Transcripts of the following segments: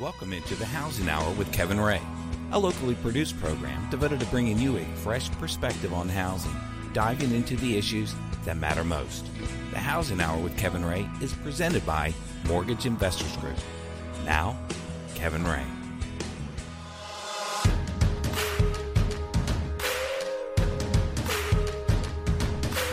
Welcome into the Housing Hour with Kevin Ray, a locally produced program devoted to bringing you a fresh perspective on housing, diving into the issues that matter most. The Housing Hour with Kevin Ray is presented by Mortgage Investors Group. Now, Kevin Ray.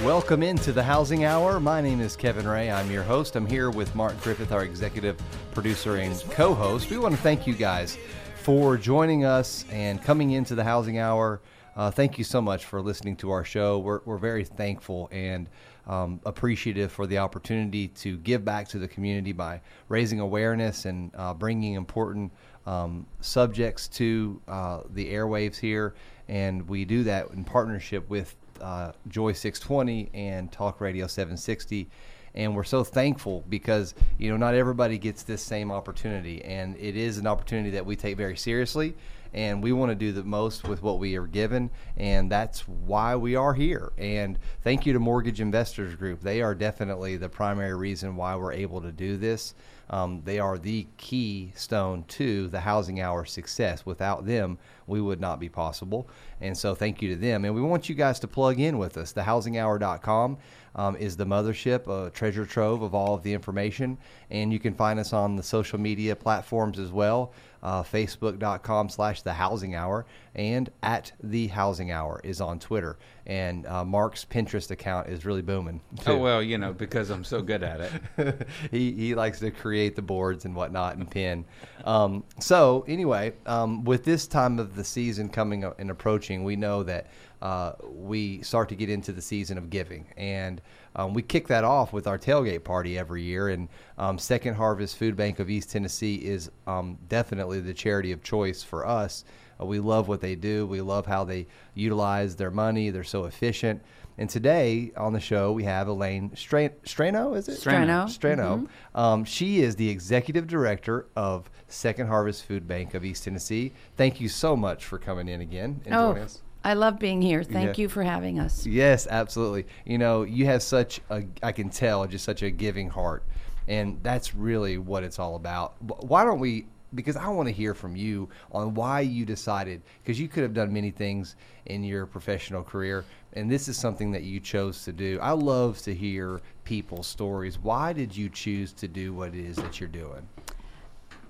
Welcome into the Housing Hour. My name is Kevin Ray. I'm your host. I'm here with Mark Griffith, our executive producer and co host. We want to thank you guys for joining us and coming into the Housing Hour. Uh, thank you so much for listening to our show. We're, we're very thankful and um, appreciative for the opportunity to give back to the community by raising awareness and uh, bringing important um, subjects to uh, the airwaves here. And we do that in partnership with uh, Joy 620 and Talk Radio 760 and we're so thankful because you know not everybody gets this same opportunity and it is an opportunity that we take very seriously and we want to do the most with what we are given and that's why we are here. And thank you to mortgage investors group. They are definitely the primary reason why we're able to do this um, they are the keystone to the housing hour success. Without them we would not be possible. And so thank you to them. And we want you guys to plug in with us. Thehousinghour.com um, is the mothership, a treasure trove of all of the information. And you can find us on the social media platforms as well, uh, facebook.com slash the housing hour and at the housing hour is on Twitter. And uh, Mark's Pinterest account is really booming. Too. Oh, well, you know, because I'm so good at it. he, he likes to create the boards and whatnot and pin. Um, so anyway, um, with this time of the season coming and approaching, we know that uh, we start to get into the season of giving. And um, we kick that off with our tailgate party every year. And um, Second Harvest Food Bank of East Tennessee is um, definitely the charity of choice for us. Uh, we love what they do, we love how they utilize their money, they're so efficient. And today on the show, we have Elaine Streno, is it? Streno. Streno. Mm-hmm. Um, she is the executive director of Second Harvest Food Bank of East Tennessee. Thank you so much for coming in again and oh, joining us. I love being here. Thank yeah. you for having us. Yes, absolutely. You know, you have such a, I can tell, just such a giving heart. And that's really what it's all about. Why don't we, because I want to hear from you on why you decided, because you could have done many things in your professional career, and this is something that you chose to do. I love to hear people's stories. Why did you choose to do what it is that you're doing?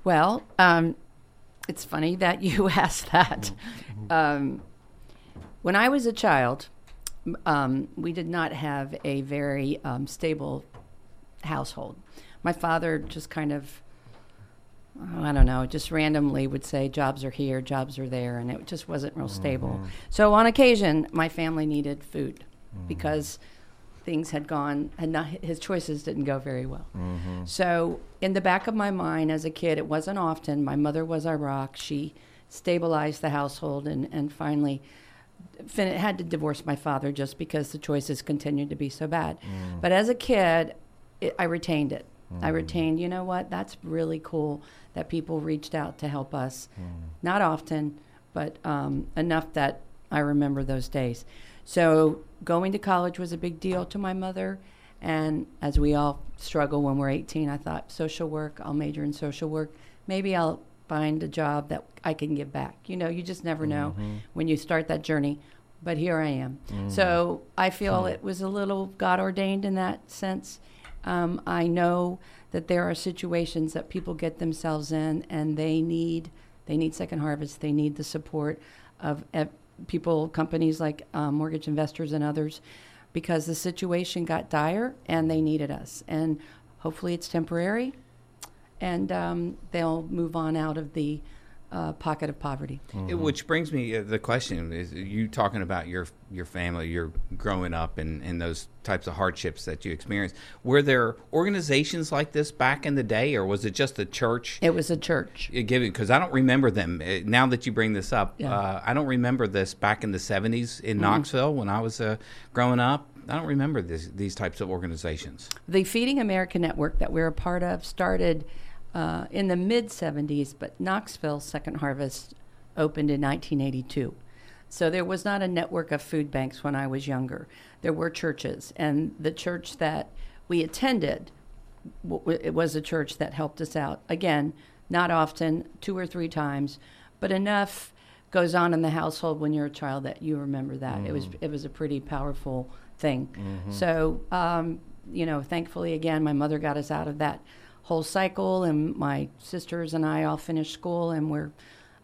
Well, um, it's funny that you asked that. Mm-hmm. Um, when I was a child, um, we did not have a very um, stable household. My father just kind of, I don't know, just randomly would say, jobs are here, jobs are there, and it just wasn't real mm-hmm. stable. So on occasion, my family needed food mm-hmm. because things had gone, had not, his choices didn't go very well. Mm-hmm. So in the back of my mind as a kid, it wasn't often. My mother was our rock. She stabilized the household and, and finally fin- had to divorce my father just because the choices continued to be so bad. Mm. But as a kid, it, I retained it. Mm. I retained, you know what, that's really cool that people reached out to help us. Mm. Not often, but um, enough that I remember those days. So going to college was a big deal to my mother. And as we all struggle when we're 18, I thought social work, I'll major in social work. Maybe I'll find a job that I can give back. You know, you just never know mm-hmm. when you start that journey. But here I am. Mm-hmm. So I feel it was a little God ordained in that sense. Um, I know that there are situations that people get themselves in, and they need they need Second Harvest. They need the support of people, companies like uh, mortgage investors and others, because the situation got dire, and they needed us. And hopefully, it's temporary and um, they'll move on out of the uh, pocket of poverty. Mm-hmm. Which brings me uh, the question: Is you talking about your your family, your growing up, and, and those types of hardships that you experienced? Were there organizations like this back in the day, or was it just a church? It was a church. Giving because I don't remember them. Uh, now that you bring this up, yeah. uh, I don't remember this back in the '70s in mm-hmm. Knoxville when I was uh, growing up. I don't remember this, these types of organizations. The Feeding America Network that we're a part of started uh, in the mid 70s, but Knoxville Second Harvest opened in 1982. So there was not a network of food banks when I was younger. There were churches, and the church that we attended, it was a church that helped us out. Again, not often, two or three times, but enough goes on in the household when you're a child that you remember that. It was it was a pretty powerful thing. So um, you know, thankfully again, my mother got us out of that whole cycle, and my sisters and I all finished school, and we're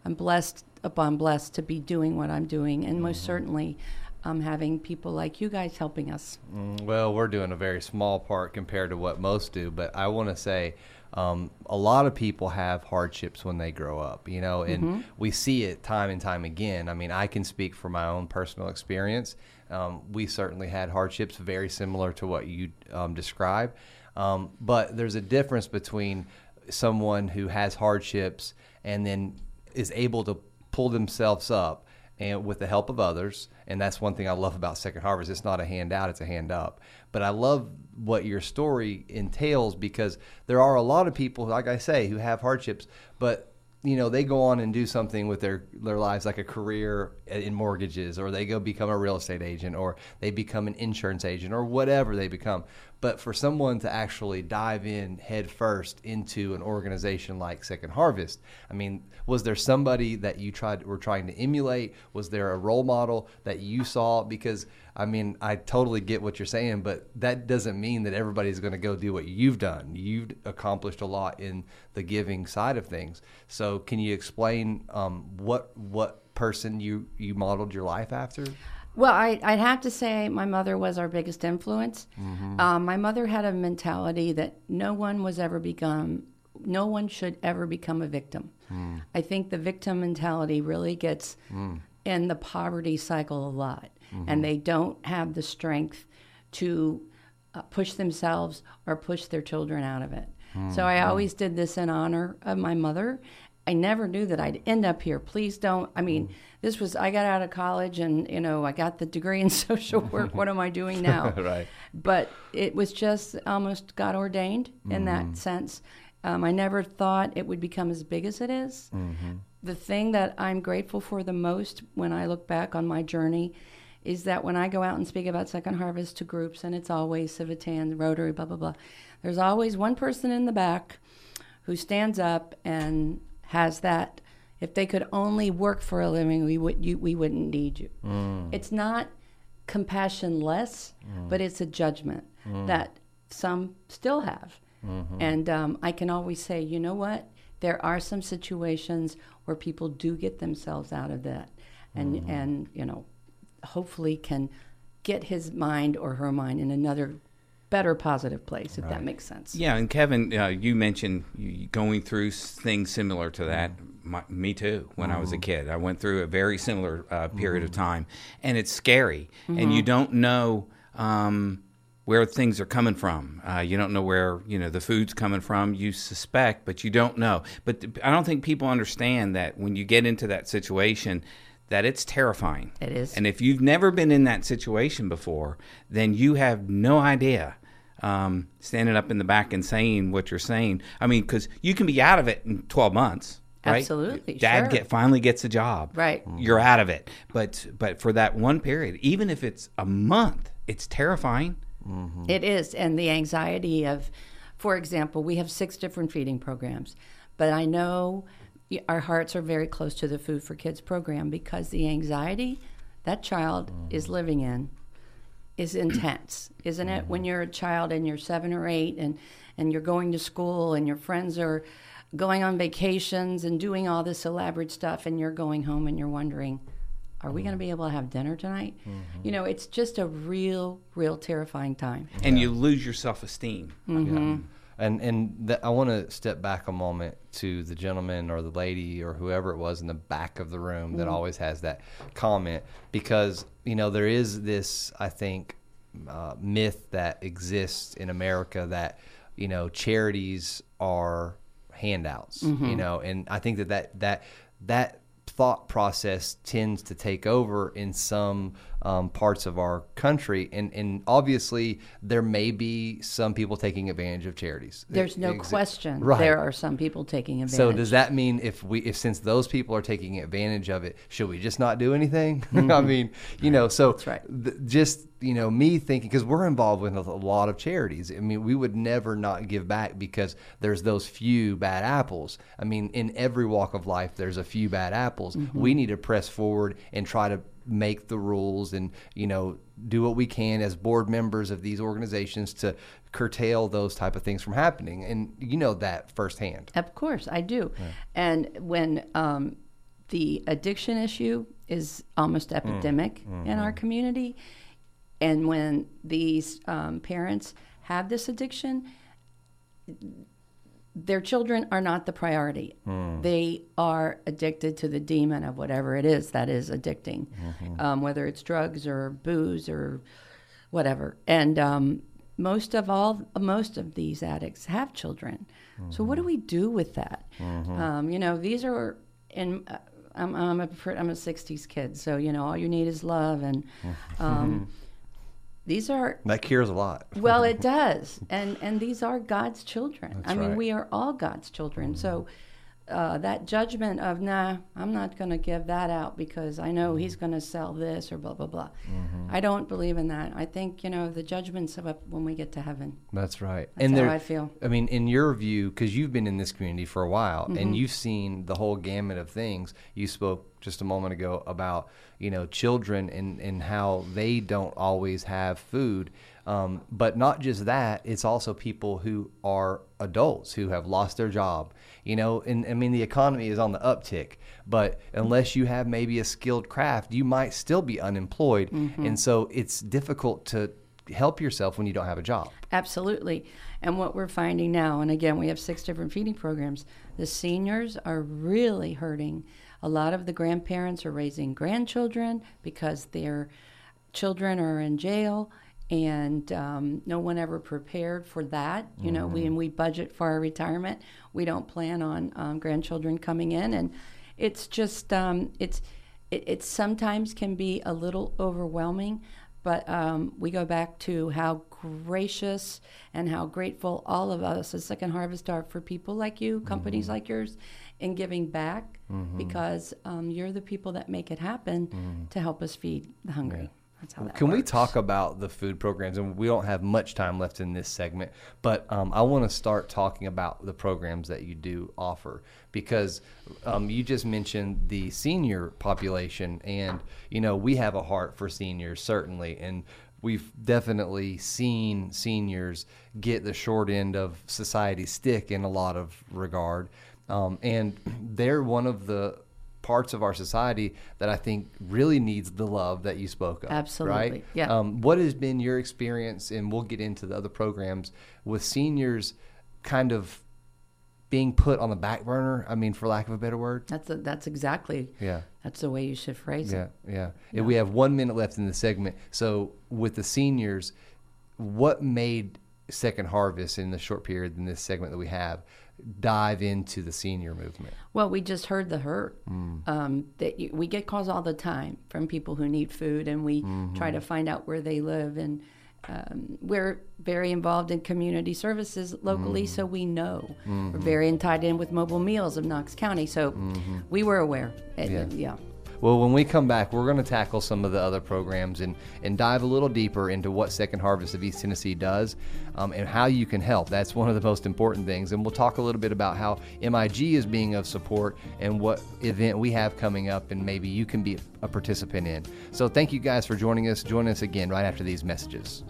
I'm blessed upon blessed to be doing what I'm doing, and most certainly. Um, having people like you guys helping us. Mm, Well, we're doing a very small part compared to what most do, but I want to say um, a lot of people have hardships when they grow up, you know, and we see it time and time again. I mean, I can speak from my own personal experience. Um, we certainly had hardships very similar to what you um, described, um, but there's a difference between someone who has hardships and then is able to pull themselves up and with the help of others. And that's one thing I love about Second Harvest. It's not a handout, it's a hand up. But I love what your story entails because there are a lot of people, like I say, who have hardships, but you know they go on and do something with their their lives like a career in mortgages or they go become a real estate agent or they become an insurance agent or whatever they become. But for someone to actually dive in head first into an organization like second harvest i mean was there somebody that you tried were trying to emulate? Was there a role model that you saw? Because i mean i totally get what you're saying but that doesn't mean that everybody's going to go do what you've done. You've accomplished a lot in the giving side of things. So can you explain um, what what person you you modeled your life after? Well, I, I'd have to say my mother was our biggest influence. Um, my mother had a mentality that no one was ever become, no one should ever become a victim. I think the victim mentality really gets in the poverty cycle a lot, and they don't have the strength to uh, push themselves or push their children out of it. So I always did this in honor of my mother. I never knew that I'd end up here. Please don't. I mean, this was, I got out of college and, you know, I got the degree in social work. what am I doing now? Right. But it was just almost God ordained in that sense. Um, I never thought it would become as big as it is. The thing that I'm grateful for the most when I look back on my journey is that when I go out and speak about Second Harvest to groups, and it's always Civitan, Rotary, blah, blah, blah, there's always one person in the back who stands up and has that. If they could only work for a living, we would you, we wouldn't need you. Mm. It's not compassion less, mm. but it's a judgment mm. that some still have. Mm-hmm. And um, I can always say, you know what? There are some situations where people do get themselves out of that, and and you know, hopefully can get his mind or her mind in another better positive place, if that makes sense. Yeah, and Kevin, uh, you mentioned going through things similar to that. My, me too. When I was a kid, I went through a very similar uh, period of time, and it's scary, and you don't know um, where things are coming from. Uh, you don't know where you know the food's coming from. You suspect, but you don't know. But I don't think people understand that when you get into that situation. That it's terrifying. It is. And if you've never been in that situation before, then you have no idea um, standing up in the back and saying what you're saying. I mean, because you can be out of it in 12 months. Right? Absolutely, Dad sure. get finally gets a job. Right. You're out of it. But but for that one period, even if it's a month, it's terrifying. It is, and the anxiety of, for example, we have six different feeding programs, but I know y- our hearts are very close to the Food for Kids program because the anxiety that child is mm-hmm. living in is intense, isn't it? When mm-hmm. you're a child and you're seven or eight and, and you're going to school and your friends are going on vacations and doing all this elaborate stuff, and you're going home and you're wondering, are we going to be mm-hmm. able to have dinner tonight? You know, it's just a real, real terrifying time. And you lose your self esteem. And and th- I want to step back a moment to the gentleman or the lady or whoever it was in the back of the room that always has that comment. Because you know there is this I think uh, myth that exists in America that you know charities are handouts you know? And I think that that that that thought process tends to take over in some um, parts of our country, and and obviously there may be some people taking advantage of charities. There's no question Right. there are some people taking advantage. So does that mean if we if since those people are taking advantage of it, should we just not do anything? I mean, you know, so That's right. th- just you know me thinking because we're involved with a lot of charities. I mean, we would never not give back because there's those few bad apples. I mean, in every walk of life, there's a few bad apples. Mm-hmm. We need to press forward and try to make the rules and you know do what we can as board members of these organizations to curtail those type of things from happening and you know that firsthand Of course, I do. And when um, the addiction issue is almost Mm. epidemic in Mm-hmm. our community, and when these um, parents have this addiction, their children are not the priority. Hmm. They are addicted to the demon of whatever it is that is addicting, Mm-hmm. um, whether it's drugs or booze or whatever. And um, most of all, most of these addicts have children. So what do we do with that? Um, you know, these are in. Uh, I'm, I'm a I'm a '60s kid, so you know all you need is love, and um, these are that cures a lot well, it does, and and these are God's children. I mean, right. we are all God's children. So uh, that judgment of nah, I'm not going to give that out because I know He's going to sell this or blah blah blah. I don't believe in that. I think you know the judgment's up when we get to heaven. That's right. That's and how there, I feel. I mean, in your view, because you've been in this community for a while Mm-hmm. and you've seen the whole gamut of things. You spoke just a moment ago about you know children and and how they don't always have food. Um, but not just that; it's also people who are adults who have lost their job. You know, and I mean the economy is on the uptick, but unless you have maybe a skilled craft, you might still be unemployed, Mm-hmm. and so it's difficult to help yourself when you don't have a job. Absolutely. And what we're finding now, and again, we have six different feeding programs, the seniors are really hurting. A lot of the grandparents are raising grandchildren because their children are in jail. And um, no one ever prepared for that. You know, when we budget for our retirement, we don't plan on um, grandchildren coming in, and it's just um, it's it, it sometimes can be a little overwhelming. But um, we go back to how gracious and how grateful all of us as Second Harvest are for people like you, companies like yours, in giving back because um, you're the people that make it happen to help us feed the hungry. That's how that Can we talk about the food programs? And we don't have much time left in this segment, but um, I want to start talking about the programs that you do offer. Because um, you just mentioned the senior population, and you know we have a heart for seniors certainly, and we've definitely seen seniors get the short end of society's stick in a lot of regard, um, and they're one of the parts of our society that I think really needs the love that you spoke of. Absolutely, Right? yeah. Um, what has been your experience, and we'll get into the other programs with seniors kind of being put on the back burner? I mean, for lack of a better word. That's a, that's exactly Yeah. that's the way you should phrase Yeah, it. yeah. And we have one minute left in the segment. So, with the seniors, what made Second Harvest in the short period in this segment that we have dive into the senior movement? Well, we just heard the hurt. Hmm. Um, that you, we get calls all the time from people who need food, and we mm-hmm. try to find out where they live. And um, we're very involved in community services locally, mm-hmm. so we know. We're mm-hmm. very tied in with Mobile Meals of Knox County, so we were aware. And, Yeah. yeah. Well, when we come back, we're going to tackle some of the other programs and, and dive a little deeper into what Second Harvest of East Tennessee does um, and how you can help. That's one of the most important things. And we'll talk a little bit about how MIG is being of support and what event we have coming up and maybe you can be a participant in. So thank you guys for joining us. Join us again right after these messages.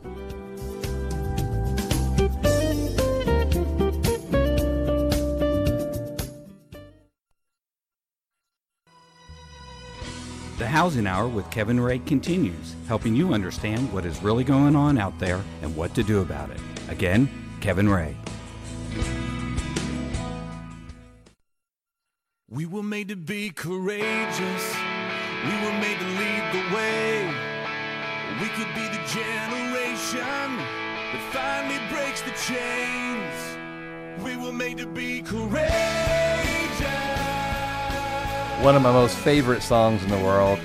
The Housing Hour with Kevin Ray continues, helping you understand what is really going on out there and what to do about it. Again, Kevin Ray. We were made to be courageous. We were made to lead the way. We could be the generation that finally breaks the chains. We were made to be courageous. One of my most favorite songs in the world.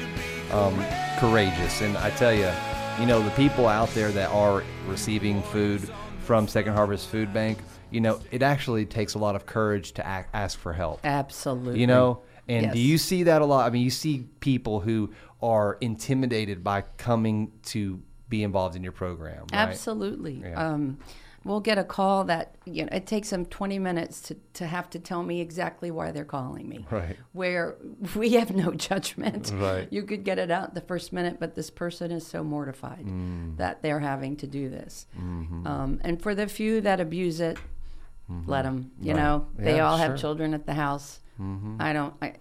Um, courageous, and I tell you, you know, the people out there that are receiving food from Second Harvest Food Bank, you know, it actually takes a lot of courage to ac ask for help. Absolutely. You know, and do you see that a lot? I mean, you see people who are intimidated by coming to be involved in your program. Right? Absolutely. Yeah. Um, we'll get a call that you know it takes them 20 minutes to, to have to tell me exactly why they're calling me. Right. Where we have no judgment. Right. You could get it out the first minute, but this person is so mortified Mm. that they're having to do this. Mm-hmm. Um, and for the few that abuse it, let them. You Right. know, they Yeah, all sure. Mm-hmm. have children at the house. I don't. I,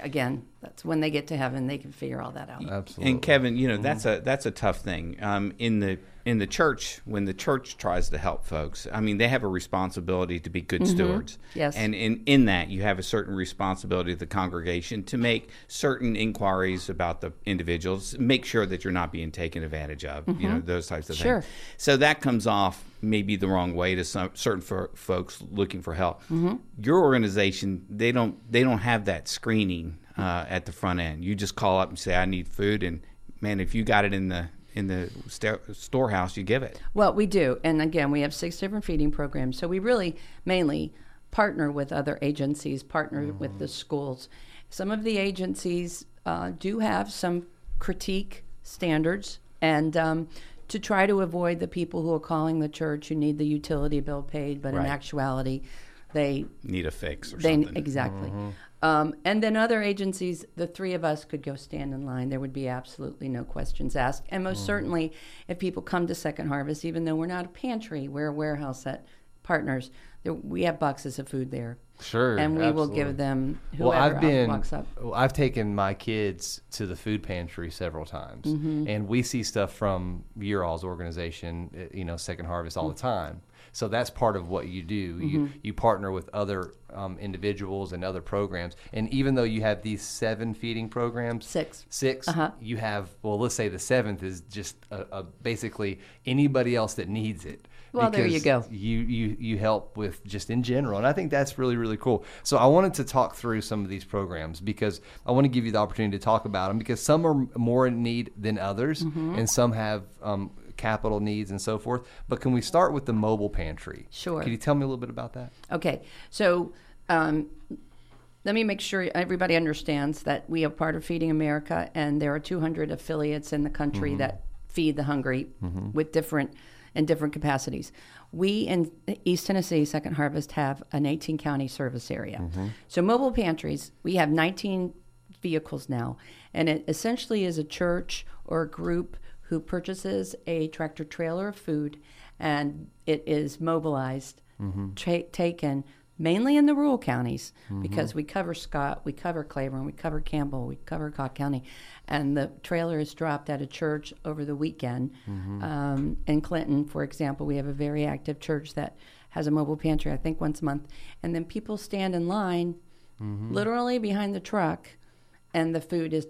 again, that's when they get to heaven, they can figure all that out. Absolutely. And Kevin, you know that's a that's a tough thing. Um, in the in the church, when the church tries to help folks, I mean, they have a responsibility to be good mm-hmm. stewards. Yes. And in in that, you have a certain responsibility of the congregation to make certain inquiries about the individuals, make sure that you're not being taken advantage of. You know mm-hmm. those types of Sure. things. So that comes off maybe the wrong way to some certain fo- folks looking for help. Mm-hmm. Your organization, they don't they don't have that screening uh, at the front end. You just call up and say, "I need food," and man, if you got it in the in the sta- storehouse, you give it. Well, we do. And again, we have six different feeding programs. So we really mainly partner with other agencies, partner with the schools. Some of the agencies uh, do have some critique standards and um, to try to avoid the people who are calling the church who need the utility bill paid, but in actuality, they Need a fix or they something. exactly. Um, and then other agencies, the three of us could go stand in line. There would be absolutely no questions asked. And most certainly, if people come to Second Harvest, even though we're not a pantry, we're a warehouse that partners. There, we have boxes of food there, Sure. and we will give them whoever Well, I've been, walks up. well, I've taken my kids to the food pantry several times, Mm-hmm. and we see stuff from your all's organization, uh, you know, Second Harvest all the time. So that's part of what you do. You Mm-hmm. you partner with other um, individuals and other programs, and even though you have these seven feeding programs, 6 6 Uh-huh. you have well, let's say the seventh is just a, a basically anybody else that needs it. Well, there you go. you you you help with just in general and i think that's really really cool so i wanted to talk through some of these programs because i want to give you the opportunity to talk about them because some are more in need than others Mm-hmm. and some have um, capital needs and so forth but can we start with the mobile pantry Sure. can you tell me a little bit about that Okay, so um, let me make sure everybody understands that we are part of Feeding America, and there are 200 affiliates in the country mm-hmm. that feed the hungry mm-hmm. with different in different capacities. We in East Tennessee Second Harvest have an 18 county service area. Mm-hmm. So mobile pantries, we have 19 vehicles now, and it essentially is a church or a group who purchases a tractor trailer of food, and it is mobilized, mm-hmm. ta- taken mainly in the rural counties mm-hmm. because we cover Scott, we cover Claiborne, we cover Campbell, we cover Cocke County, and the trailer is dropped at a church over the weekend. Mm-hmm. Um, in Clinton, for example, we have a very active church that has a mobile pantry, I think once a month, and then people stand in line, literally behind the truck, and the food is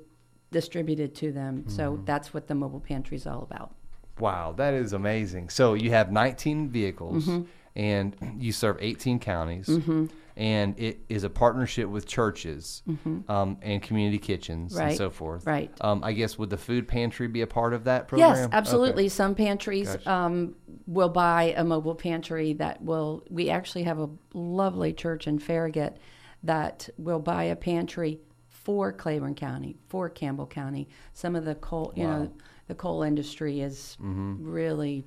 distributed to them. So that's what the mobile pantry is all about. wow that is amazing so you have 19 vehicles Mm-hmm. and you serve 18 counties and it is a partnership with churches um, and community kitchens and Mm-hmm. So forth right. um, i guess would the food pantry be a part of that program Yes, Okay. absolutely. Some pantries Gotcha. um, will buy a mobile pantry that will. We actually have a lovely church in Farragut that will buy a pantry for Claiborne County, for Campbell County. Some of the coal, you know, the coal industry is mm-hmm. really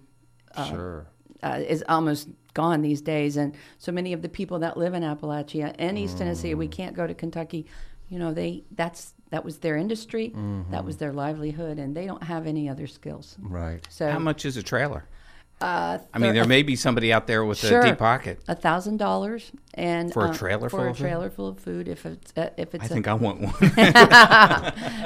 uh, sure uh, is almost gone these days, and so many of the people that live in Appalachia and East Tennessee, we mm. can't go to Kentucky. You know, they that's that was their industry, that was mm-hmm. their livelihood, and they don't have any other skills. right So How much is a trailer? Uh, I mean, there may be somebody out there with Sure. a deep pocket. a thousand dollars and For a uh, trailer for full a of food? trailer full of food if it's uh, if it's I a, think I want one.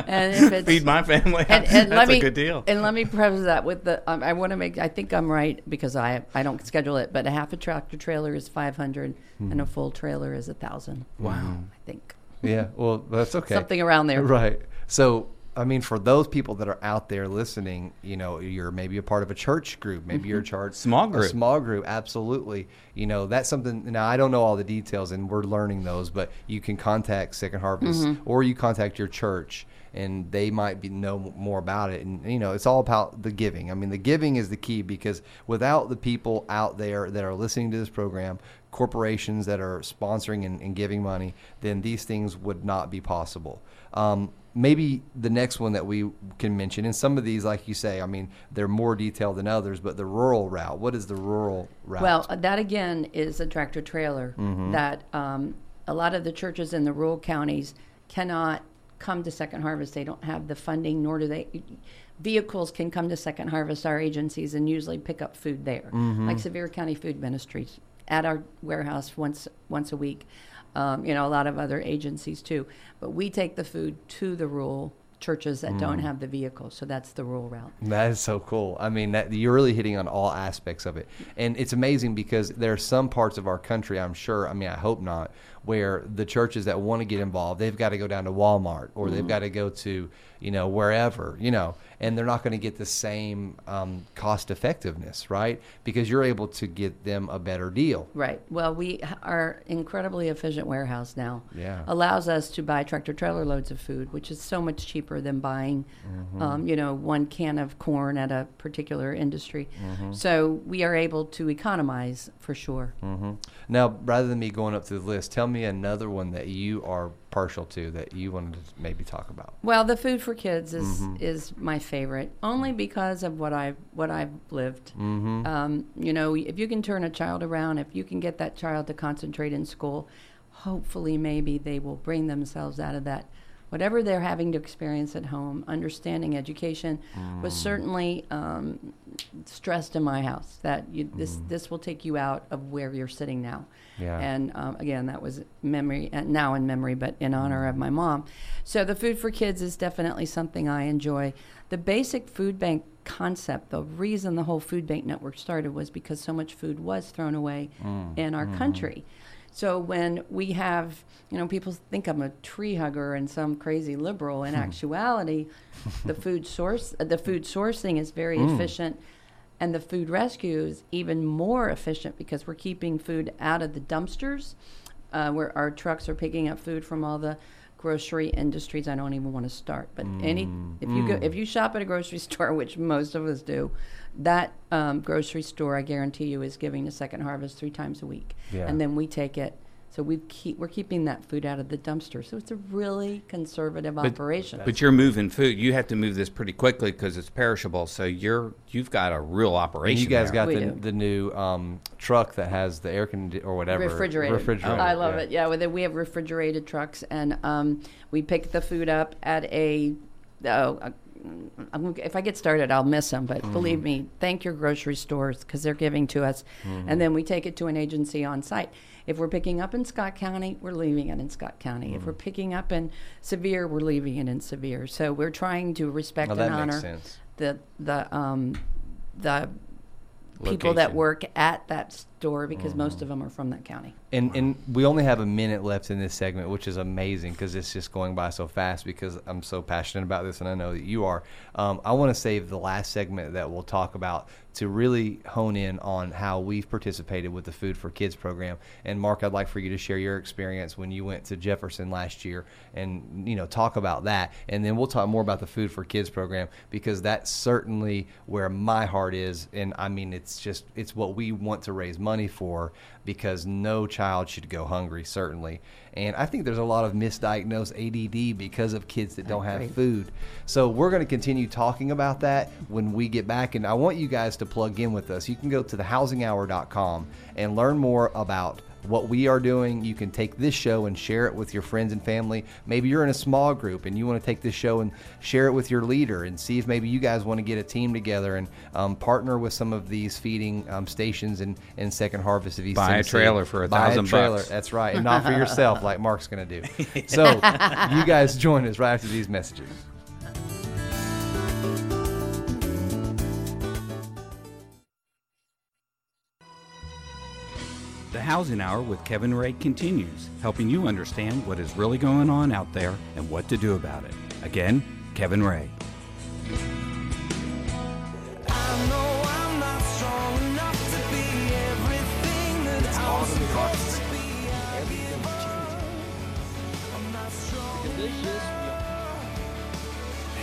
and if it's Feed my family. and, and That's let me, a good deal. And let me preface that with the um, I want to make I think I'm right because I I don't schedule it, but a half a tractor trailer is 500 Hmm. and a full trailer is a thousand. Wow. I think yeah well that's okay something around there. right so I mean, for those people that are out there listening, you know, you're maybe a part of a church group, maybe you're a church Small a group. small group, absolutely. You know, that's something. Now, I don't know all the details, and we're learning those, but you can contact Second Harvest, or you contact your church, and they might be know more about it. And you know, it's all about the giving. I mean, the giving is the key because without the people out there that are listening to this program, corporations that are sponsoring and, and giving money, then these things would not be possible. Um, maybe the next one that we can mention, and some of these, like you say, I mean, they're more detailed than others, but the rural route. What is the rural route? Well, that again is a tractor trailer Mm-hmm. that um, a lot of the churches in the rural counties cannot come to Second Harvest. They don't have the funding, nor do they. Vehicles can come to Second Harvest, our agencies, and usually pick up food there, Mm-hmm. like Sevier County Food Ministries at our warehouse once once a week. Um, you know, a lot of other agencies too. But we take the food to the rural churches that Mm. don't have the vehicles. So that's the rural route. That is so cool. I mean, that you're really hitting on all aspects of it, and it's amazing because there are some parts of our country. I'm sure. I mean, I hope not, where the churches that want to get involved, they've got to go down to Walmart or they've got to go to, you know, wherever, you know, and they're not going to get the same um, cost effectiveness, right? Because you're able to get them a better deal. Right. Well, we are incredibly efficient warehouse now Yeah. allows us to buy tractor trailer loads of food, which is so much cheaper than buying, um, you know, one can of corn at a particular industry. So we are able to economize for sure. hmm Now, rather than me going up through the list, tell me another one that you are partial to that you wanted to maybe talk about. Well, the food for kids is is my favorite, only because of what I've what I've lived. Mm-hmm. Um, you know, if you can turn a child around, if you can get that child to concentrate in school, hopefully, maybe they will bring themselves out of that. Whatever they're having to experience at home, understanding education was certainly um, stressed in my house. That you, this this will take you out of where you're sitting now. Yeah. And um, again, that was memory, uh, now in memory, but in honor of my mom. So the food for kids is definitely something I enjoy. The basic food bank concept, the reason the whole food bank network started was because so much food was thrown away in our country. So when we have, you know, people think I'm a tree hugger and some crazy liberal. In actuality, the food source, uh, the food sourcing is very efficient, and the food rescue is even more efficient because we're keeping food out of the dumpsters, uh, where our trucks are picking up food from all the grocery industries. I don't even want to start, but any if you go if you shop at a grocery store, which most of us do, that um, grocery store I guarantee you is giving a second harvest three times a week, Yeah. and then we take it. So we keep we're keeping that food out of the dumpster. So it's a really conservative operation. But you're moving food. You have to move this pretty quickly because it's perishable. So you're you've got a real And operation. you guys there. got We the, do. the new um, truck that has the air condi- or whatever refrigerated. refrigerated. I love yeah. it. Yeah, with it, we have refrigerated trucks, and um, we pick the food up at a. Oh, uh, I'm- if I get started, I'll miss them. But believe me, thank your grocery stores because they're giving to us, and then we take it to an agency on site. If we're picking up in Scott County, we're leaving it in Scott County. If we're picking up in Sevier, we're leaving it in Sevier. So we're trying to respect that and honor the the um, the people that work at that store because most of them are from that county. And and we only have a minute left in this segment, which is amazing because it's just going by so fast. Because I'm so passionate about this, and I know that you are. Um, I want to save the last segment that we'll talk about to really hone in on how we've participated with the Food for Kids program. And Mark, I'd like for you to share your experience when you went to Jefferson last year, and you know talk about that. And then we'll talk more about the Food for Kids program because that's certainly where my heart is. And I mean, it's just it's what we want to raise money for because no child should go hungry, certainly. And I think there's a lot of misdiagnosed ADD because of kids that don't have food. So we're going to continue talking about that when we get back. And I want you guys to plug in with us. You can go to thehousinghour.com and learn more about what we are doing. You can take this show and share it with your friends and family. Maybe you're in a small group and you want to take this show and share it with your leader and see if maybe you guys want to get a team together and um, partner with some of these feeding um, stations in, in Second Harvest of East Buy a trailer for a Buy thousand trailer. bucks. That's right, and not for yourself like Mark's going to do. So you guys join us right after these messages. Housing Hour with Kevin Ray continues, helping you understand what is really going on out there and what to do about it. Again, Kevin Ray. I know I'm not strong enough to be everything that I'm supposed to be. I give up. I'm not strong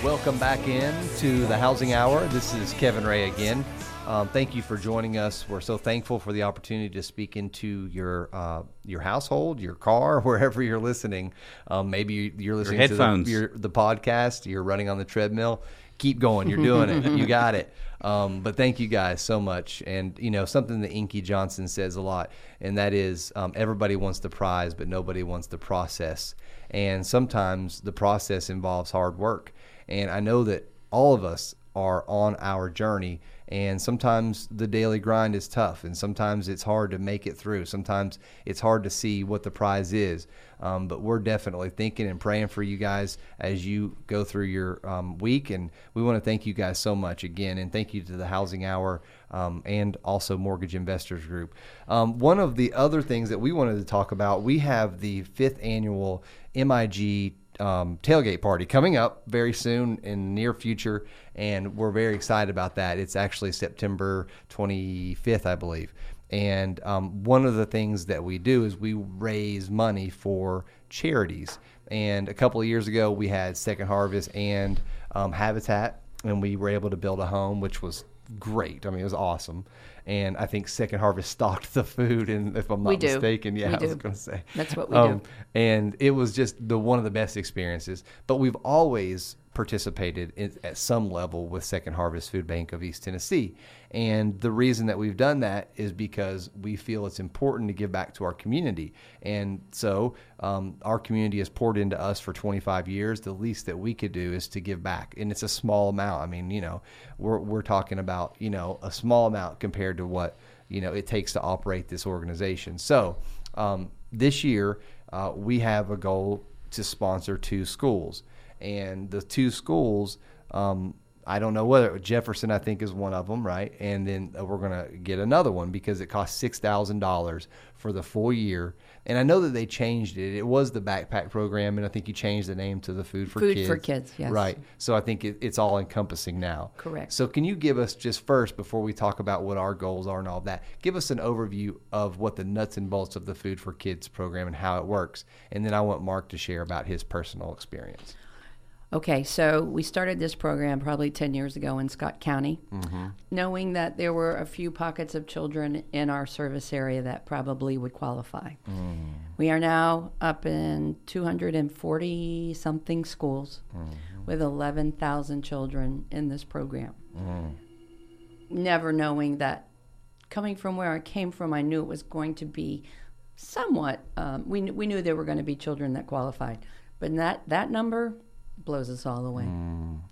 Welcome back in to the Housing Hour. This is Kevin Ray again. Um, thank you for joining us. We're so thankful for the opportunity to speak into your uh, your household, your car, wherever you're listening. Um, maybe you're listening headphones. to the, your, the podcast. You're running on the treadmill. Keep going. You're doing it. You got it. Um, but thank you guys so much. And you know something that Inky Johnson says a lot, and that is um, everybody wants the prize, but nobody wants the process. And sometimes the process involves hard work. And I know that all of us are on our journey. And sometimes the daily grind is tough, and sometimes it's hard to make it through. Sometimes it's hard to see what the prize is. Um, but we're definitely thinking and praying for you guys as you go through your um, week. And we want to thank you guys so much again. And thank you to the Housing Hour um, and also Mortgage Investors Group. Um, one of the other things that we wanted to talk about, we have the fifth annual MIG um, tailgate party coming up very soon in near future, and we're very excited about that. It's actually September 25th, I believe. And um, one of the things that we do is we raise money for charities. And a couple of years ago, we had Second Harvest and um, Habitat, and we were able to build a home, which was great. I mean, it was awesome. And I think Second Harvest stocked the food, and if I'm not mistaken, yeah, We I was going to say. That's what we do. Um, and it was just the one of the best experiences. But we've always participated in, at some level with Second Harvest Food Bank of East Tennessee, and the reason that we've done that is because we feel it's important to give back to our community, and so um, our community has poured into us for 25 years. The least that we could do is to give back, and it's a small amount. I mean, you know, we're we're talking about you know a small amount compared to what you know it takes to operate this organization. So um, this year uh, we have a goal to sponsor two schools, and the two schools. Um, I don't know whether Jefferson, I think, is one of them, right? And then uh, we're going to get another one because it costs six thousand dollars for the full year. And I know that they changed it. It was the backpack program, and I think you changed the name to the Food for Food Kids. Food for Kids, yes. Right. So I think it, it's all encompassing now. Correct. So can you give us just first, before we talk about what our goals are and all that, give us an overview of what the nuts and bolts of the Food for Kids program and how it works, and then I want Mark to share about his personal experience. Okay, so we started this program probably 10 years ago in Scott County, mm-hmm. knowing that there were a few pockets of children in our service area that probably would qualify. Mm. We are now up in 240 something schools mm-hmm. with 11,000 children in this program. Mm. Never knowing that coming from where I came from, I knew it was going to be somewhat, um, we, we knew there were going to be children that qualified. But that, that number blows us all away.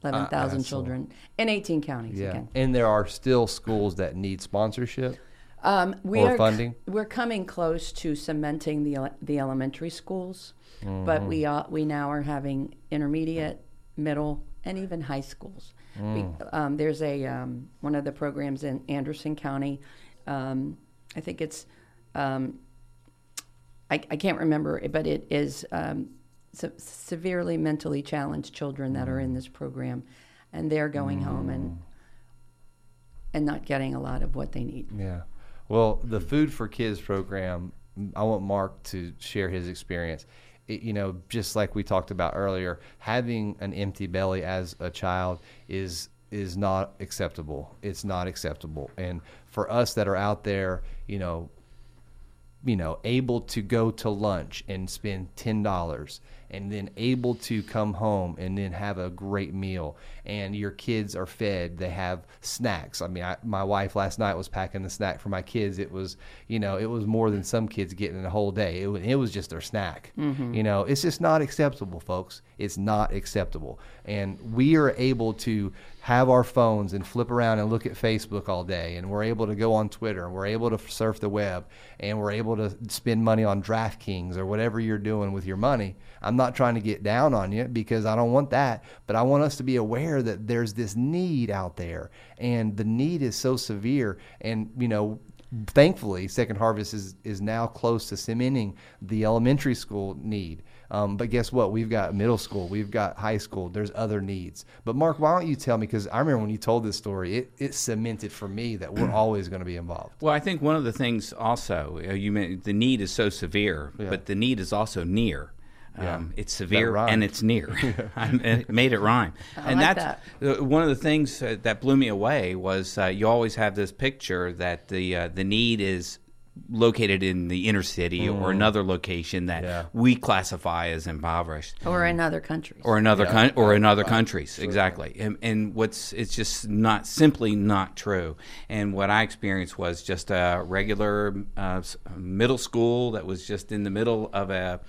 11,000 children in 18 counties again. And there are still schools that need sponsorship. Um, we Or are, funding? We're coming close to cementing the the elementary schools, but we Mm-hmm. are, we now are having intermediate, middle, and even high schools. We, Mm. um, there's a um, one of the programs in Anderson County. Um, I think it's um, I, I can't remember, but it is um, se- severely mentally challenged children that are in this program, and they're going home and and not getting a lot of what they need. Yeah. Well, the Food for Kids program, I want Mark to share his experience. It, you know, just like we talked about earlier, having an empty belly as a child is is not acceptable. It's not acceptable. And for us that are out there, you know, you know, able to go to lunch and spend ten dollars, and then able to come home and then have a great meal, and your kids are fed. They have snacks. I mean, I, my wife last night was packing the snack for my kids. It was, you know, it was more than some kids get in a whole day. It was, it was just their snack. Mm-hmm. You know, it's just not acceptable, folks. It's not acceptable, and we are able to have our phones and flip around and look at Facebook all day, and we're able to go on Twitter, and we're able to surf the web, and we're able to spend money on DraftKings or whatever you're doing with your money. I'm not trying to get down on you because I don't want that, but I want us to be aware that there's this need out there, and the need is so severe. And you know, thankfully, Second Harvest is is now close to cementing the elementary school need. Um, but guess what? We've got middle school, we've got high school. There's other needs. But Mark, why don't you tell me? Because I remember when you told this story, it it cemented for me that we're always going to be involved. Well, I think one of the things also you meant the need is so severe, but the need is also near. Yeah. Um, it's severe and it's near. I it made it rhyme, and like that's uh, one of the things uh, that blew me away was uh, you always have this picture that the uh, the need is located in the inner city or another location that Mm. Yeah. we classify as impoverished or in other countries. or in other coun- or in other countries exactly and, and what's it's just not simply not true and what i experienced was just a regular uh, middle school that was just in the middle of a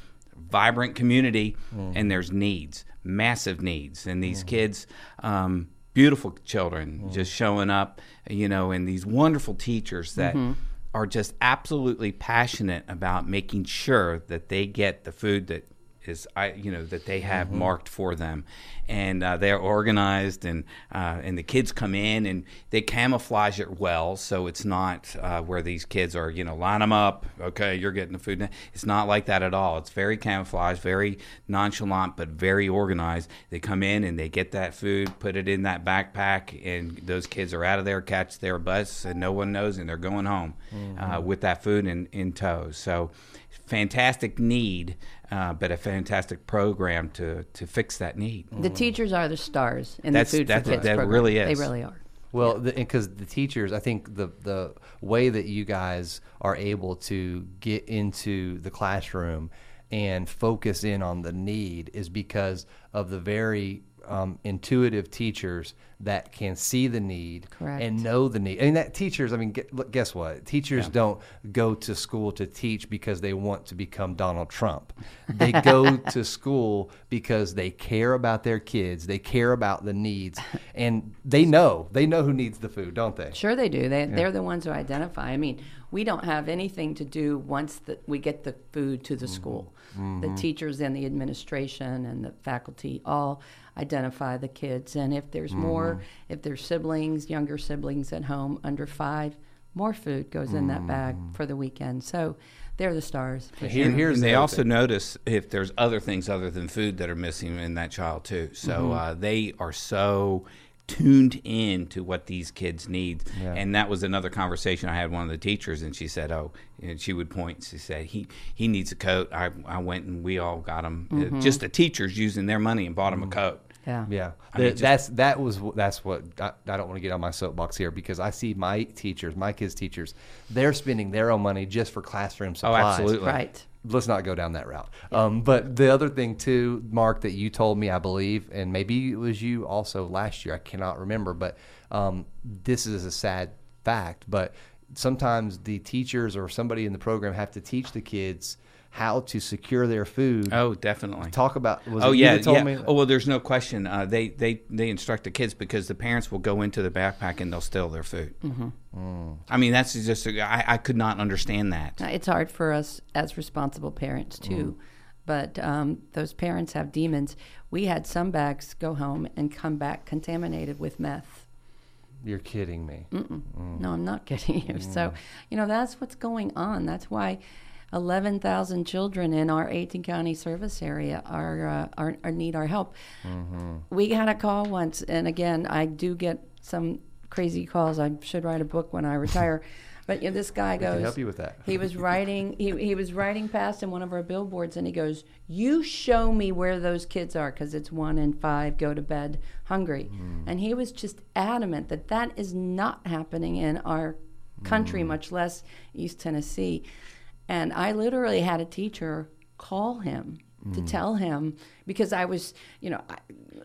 vibrant community mm. and there's needs massive needs. And these mm. kids um, beautiful children mm. just showing up you know and these wonderful teachers that mm-hmm. are just absolutely passionate about making sure that they get the food that is I you know that they have marked for them, and uh, they're organized and uh, and the kids come in and they camouflage it well, so it's not uh, where these kids are you know line them up. Okay, you're getting the food. It's not like that at all. It's very camouflaged, very nonchalant, but very organized. They come in and they get that food, put it in that backpack, and those kids are out of there, catch their bus, and no one knows, and they're going home uh, with that food in in tow. So fantastic need, uh, but a fantastic program to to fix that need. the teachers are the stars in That's- the Food that- for Kids that program. really is. They really are. Well, because the, teachers, I think the the way that you guys are able to get into the classroom and focus in on the need is because of the very um, intuitive teachers that can see the need Correct. and know the need. I mean, that teachers, I mean, guess what? Teachers don't go to school to teach because they want to become Donald Trump. They go to school because they care about their kids. They care about the needs, and they know they know who needs the food, don't they? Sure, they do. They, They're the ones who identify. I mean, we don't have anything to do once that we get the food to the Mm-hmm. school. The teachers and the administration and the faculty all identify the kids. And if there's more, Mm-hmm. if there's siblings, younger siblings at home under five, more food goes in that bag for the weekend. So they're the stars. for Here- sure. here's and the they other also thing. notice if there's other things other than food that are missing in that child too. So uh, they are so tuned in to what these kids need. Yeah. And that was another conversation I had with one of the teachers, and she said, "Oh," and she would point. She said, "He he needs a coat." I I went and we all got him. uh, just the teachers using their money and bought him a coat. Yeah. Yeah, I mean, just- that's that was that's what I, I don't want to get on my soapbox here because I see my teachers, my kids' teachers, they're spending their own money just for classroom supplies. Oh, supplies. absolutely. Right. Let's not go down that route. Um, but the other thing too, Mark, that you told me, I believe, and maybe it was you also last year. I cannot remember, but um, this is a sad fact. But sometimes the teachers or somebody in the program have to teach the kids how to secure their food. Oh, definitely. Talk about. Was oh it yeah, that told yeah. me? Oh well, there's no question. Uh, they they they instruct the kids because the parents will go into the backpack and they'll steal their food. Mm-hmm. I mean, that's just I, I could not understand that. Uh, It's hard for us as responsible parents too, but um, those parents have demons. We had some bags go home and come back contaminated with meth. You're kidding me. No, I'm not kidding you. So, you know, that's what's going on. That's why 11,000 children in our 18 county service area are, uh, are, are need our help. We got a call once, and again, I do get some crazy calls. I should write a book when I retire. But you know, this guy We can goes. help you with that. He was riding. He, he was riding past in one of our billboards, and he goes, "You show me where those kids are, because it's one in five go to bed hungry." Hmm. And he was just adamant that that is not happening in our country, Hmm. much less East Tennessee. And I literally had a teacher call him to Hmm. tell him because I was, you know, I,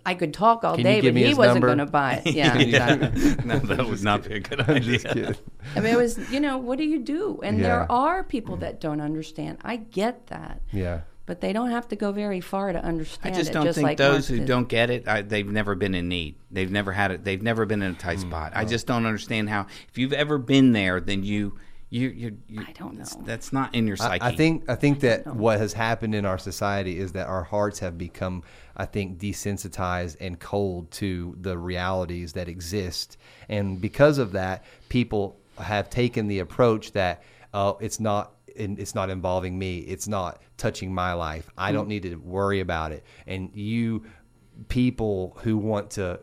I could talk all Can day, but he wasn't going to buy it. Yeah, exactly. no, that would not be a good idea. I mean, it was, you know, what do you do? And Yeah. there are people that don't understand. I get that. Yeah. But they don't have to go very far to understand. I just it. don't just think like those who did. don't get it, I, they've never been in need. They've never had it. They've never been in a tight Mm. spot. I just don't understand how. If you've ever been there, then you, you, you. you I don't that's- know. That's not in your I, psyche. I think I think that what has happened in our society is that our hearts have become, I think, desensitized and cold to the realities that exist, and because of that, people have taken the approach that uh, it's not in, it's not involving me. It's not touching my life. I don't need to worry about it. And you people who want to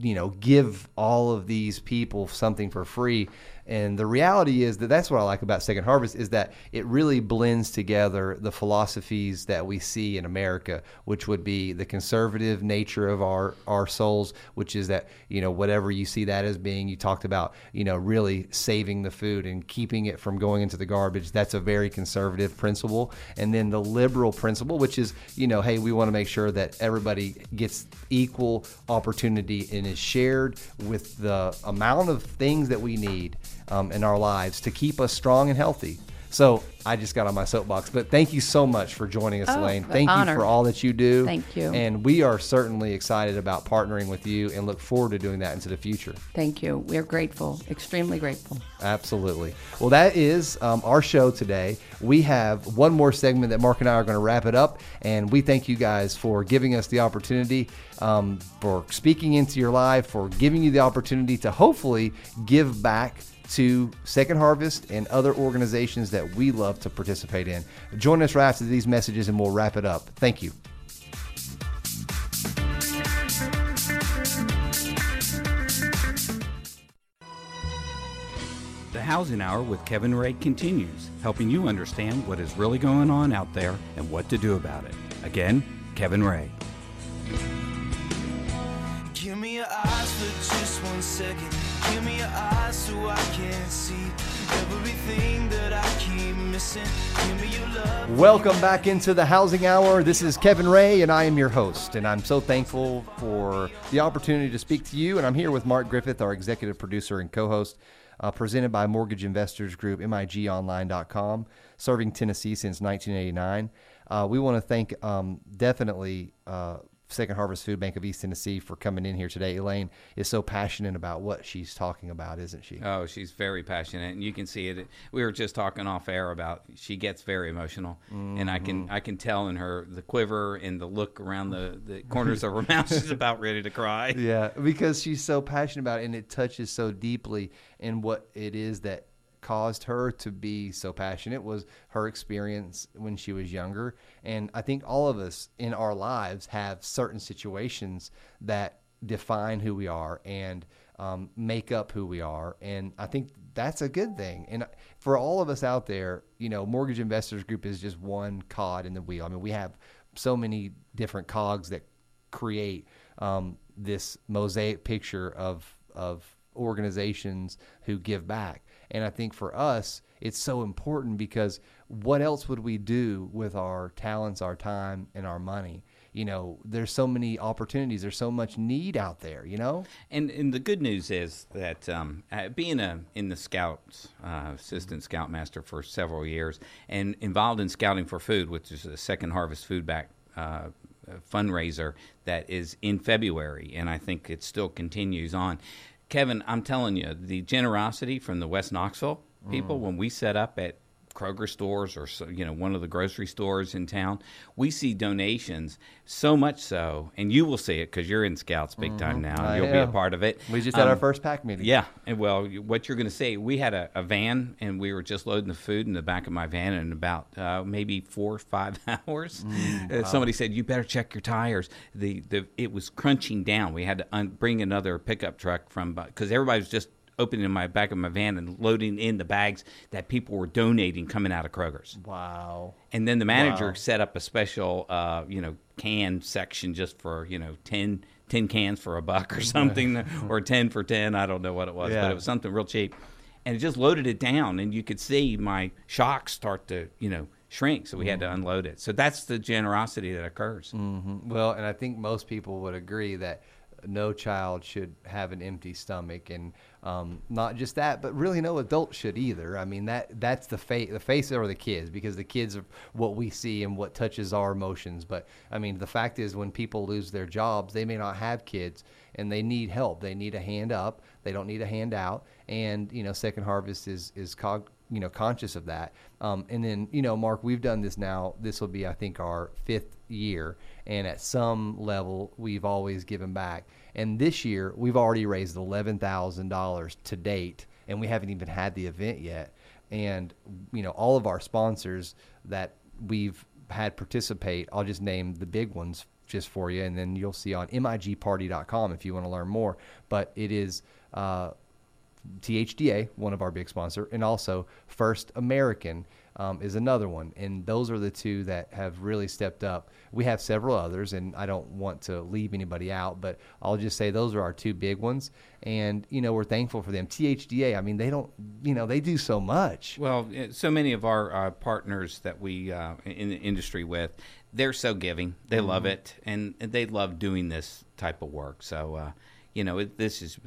you know give all of these people something for free and the reality is that that's what I like about Second Harvest is that it really blends together the philosophies that we see in America, which would be the conservative nature of our our souls, which is that you know whatever you see that as being. You talked about you know really saving the food and keeping it from going into the garbage. That's a very conservative principle. And then the liberal principle, which is you know hey we want to make sure that everybody gets equal opportunity and is shared with the amount of things that we need um, in our lives to keep us strong and healthy. So I just got on my soapbox, but thank you so much for joining us, Oh, Elaine. an Thank honor. you for all that you do. Thank you. And we are certainly excited about partnering with you and look forward to doing that into the future. Thank you. We're grateful, extremely grateful. Absolutely. Well, that is um, our show today. We have one more segment that Mark and I are going to wrap it up. And we thank you guys for giving us the opportunity, um, for speaking into your life, for giving you the opportunity to hopefully give back to Second Harvest and other organizations that we love to participate in. Join us right after these messages and we'll wrap it up. Thank you. The Housing Hour with Kevin Ray continues, helping you understand what is really going on out there and what to do about it. Again, Kevin Ray. Give me your eyes for just one second. Give me your eyes so I can see everything that I keep missing. Welcome back into the Housing Hour. This is Kevin Ray, and I am your host. And I'm so thankful for the opportunity to speak to you. And I'm here with Mark Griffith, our executive producer and co host, uh, presented by Mortgage Investors Group, MIGOnline.com, serving Tennessee since 1989. Uh, we want to thank um, definitely. Uh, Second Harvest Food Bank of East Tennessee for coming in here today. Elaine is so passionate about what she's talking about, isn't she? Oh, she's very passionate, and you can see it. We were just talking off air about she gets very emotional, and I can mm-hmm. I can tell in her the quiver and the look around the, the corners of her mouth. She's about ready to cry. Yeah, because she's so passionate about it and it touches so deeply in what it is that caused her to be so passionate was her experience when she was younger. And I think all of us in our lives have certain situations that define who we are and um, make up who we are. And I think that's a good thing. And for all of us out there, you know, Mortgage Investors Group is just one cod in the wheel. I mean, we have so many different cogs that create um, this mosaic picture of of organizations who give back. And I think for us, it's so important because what else would we do with our talents, our time, and our money? You know, there's so many opportunities. There's so much need out there. You know. And and the good news is that um, uh, being a in the Scouts uh, assistant scoutmaster for several years and involved in scouting for food, which is a Second Harvest Food Bank uh, fundraiser that is in February, and I think it still continues on. Kevin, I'm telling you, the generosity from the West Knoxville people mm. when we set up at Kroger stores or you know one of the grocery stores in town, we see donations so much so, and you will see it because you're in Scouts big time now. I You'll be a part of it. We just had our Um, first pack meeting. Yeah, and well, what you're going to say, we had a, a van and we were just loading the food in the back of my van in about uh, maybe four or five hours. uh, somebody said, "You better check your tires." The the it was crunching down. We had to un- bring another pickup truck from because everybody was just opening my back of my van and loading in the bags that people were donating coming out of Kroger's. Wow. And then the manager Wow. set up a special, uh, you know, can section just for, you know, 10, 10 cans for a buck or something, or 10 for 10. I don't know what it was, Yeah. but it was something real cheap. And it just loaded it down, and you could see my shocks start to, you know, shrink. So we had to unload it. So that's the generosity that occurs. Well, and I think most people would agree that no child should have an empty stomach, and um, not just that, but really no adult should either. I mean that that's the face the face are the kids because the kids are what we see and what touches our emotions. But I mean the fact is when people lose their jobs, they may not have kids and they need help. They need a hand up. They don't need a hand out. And you know, Second Harvest is is cog you know conscious of that um, and then you know mark we've done this now this will be i think our fifth year and at some level we've always given back and this year we've already raised $11000 to date and we haven't even had the event yet. And you know, all of our sponsors that we've had participate, I'll just name the big ones just for you, and then you'll see on migparty.com if you want to learn more. But it is. Uh, THDA, one of our big sponsor, and also First American um, is another one. And those are the two that have really stepped up. We have several others, and I don't want to leave anybody out, but I'll just say those are our two big ones. And, you know, we're thankful for them. THDA, I mean, they don't, you know, they do so much. Well, eh, so many of our uh, partners that we uh, in the industry with, they're so giving. They love it, and, and they love doing this type of work. So, uh, you know, it, this is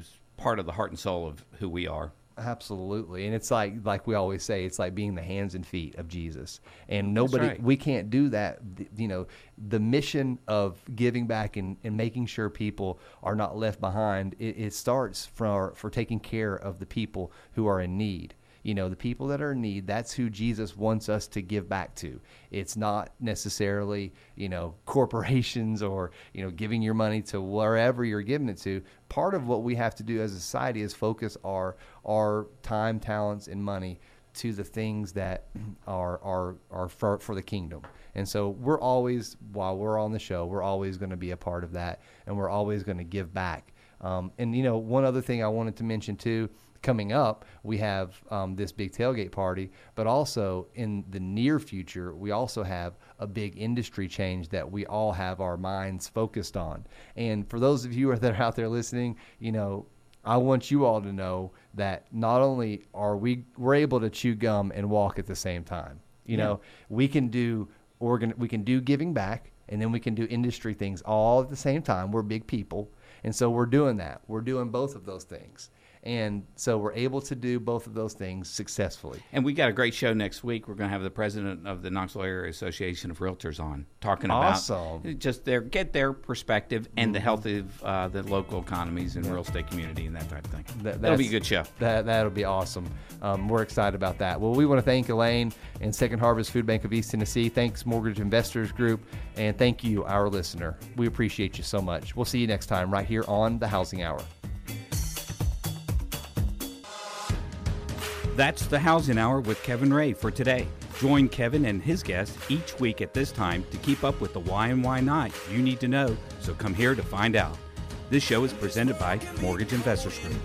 part of the heart and soul of who we are. Absolutely, and it's like like we always say, it's like being the hands and feet of Jesus, and nobody right. we can't do that. You know, the mission of giving back and, and making sure people are not left behind. It, it starts for for taking care of the people who are in need. You know, the people that are in need. That's who Jesus wants us to give back to. It's not necessarily you know corporations or you know giving your money to wherever you're giving it to. Part of what we have to do as a society is focus our our time, talents, and money to the things that are are are for, for the kingdom. And so we're always while we're on the show, we're always going to be a part of that, and we're always going to give back. Um, and you know, one other thing I wanted to mention too. Coming up, we have um, this big tailgate party, but also in the near future, we also have a big industry change that we all have our minds focused on. And for those of you that are out there listening, you know, I want you all to know that not only are we we're able to chew gum and walk at the same time. You know, we can do organ we can do giving back and then we can do industry things all at the same time. We're big people. And so we're doing that. We're doing both of those things. And so we're able to do both of those things successfully. And we got a great show next week. We're going to have the president of the Knoxville Area Association of Realtors on talking about Awesome. just their get their perspective and the health of uh, the local economies and real estate community and that type of thing. That- That'll be a good show. That that'll be awesome. Um, we're excited about that. Well, we want to thank Elaine and Second Harvest Food Bank of East Tennessee. Thanks Mortgage Investors Group, and thank you, our listener. We appreciate you so much. We'll see you next time right here on the Housing Hour. That's the Housing Hour with Kevin Ray for today. Join Kevin and his guests each week at this time to keep up with the why and why not you need to know, so come here to find out. This show is presented by Mortgage Investors Group.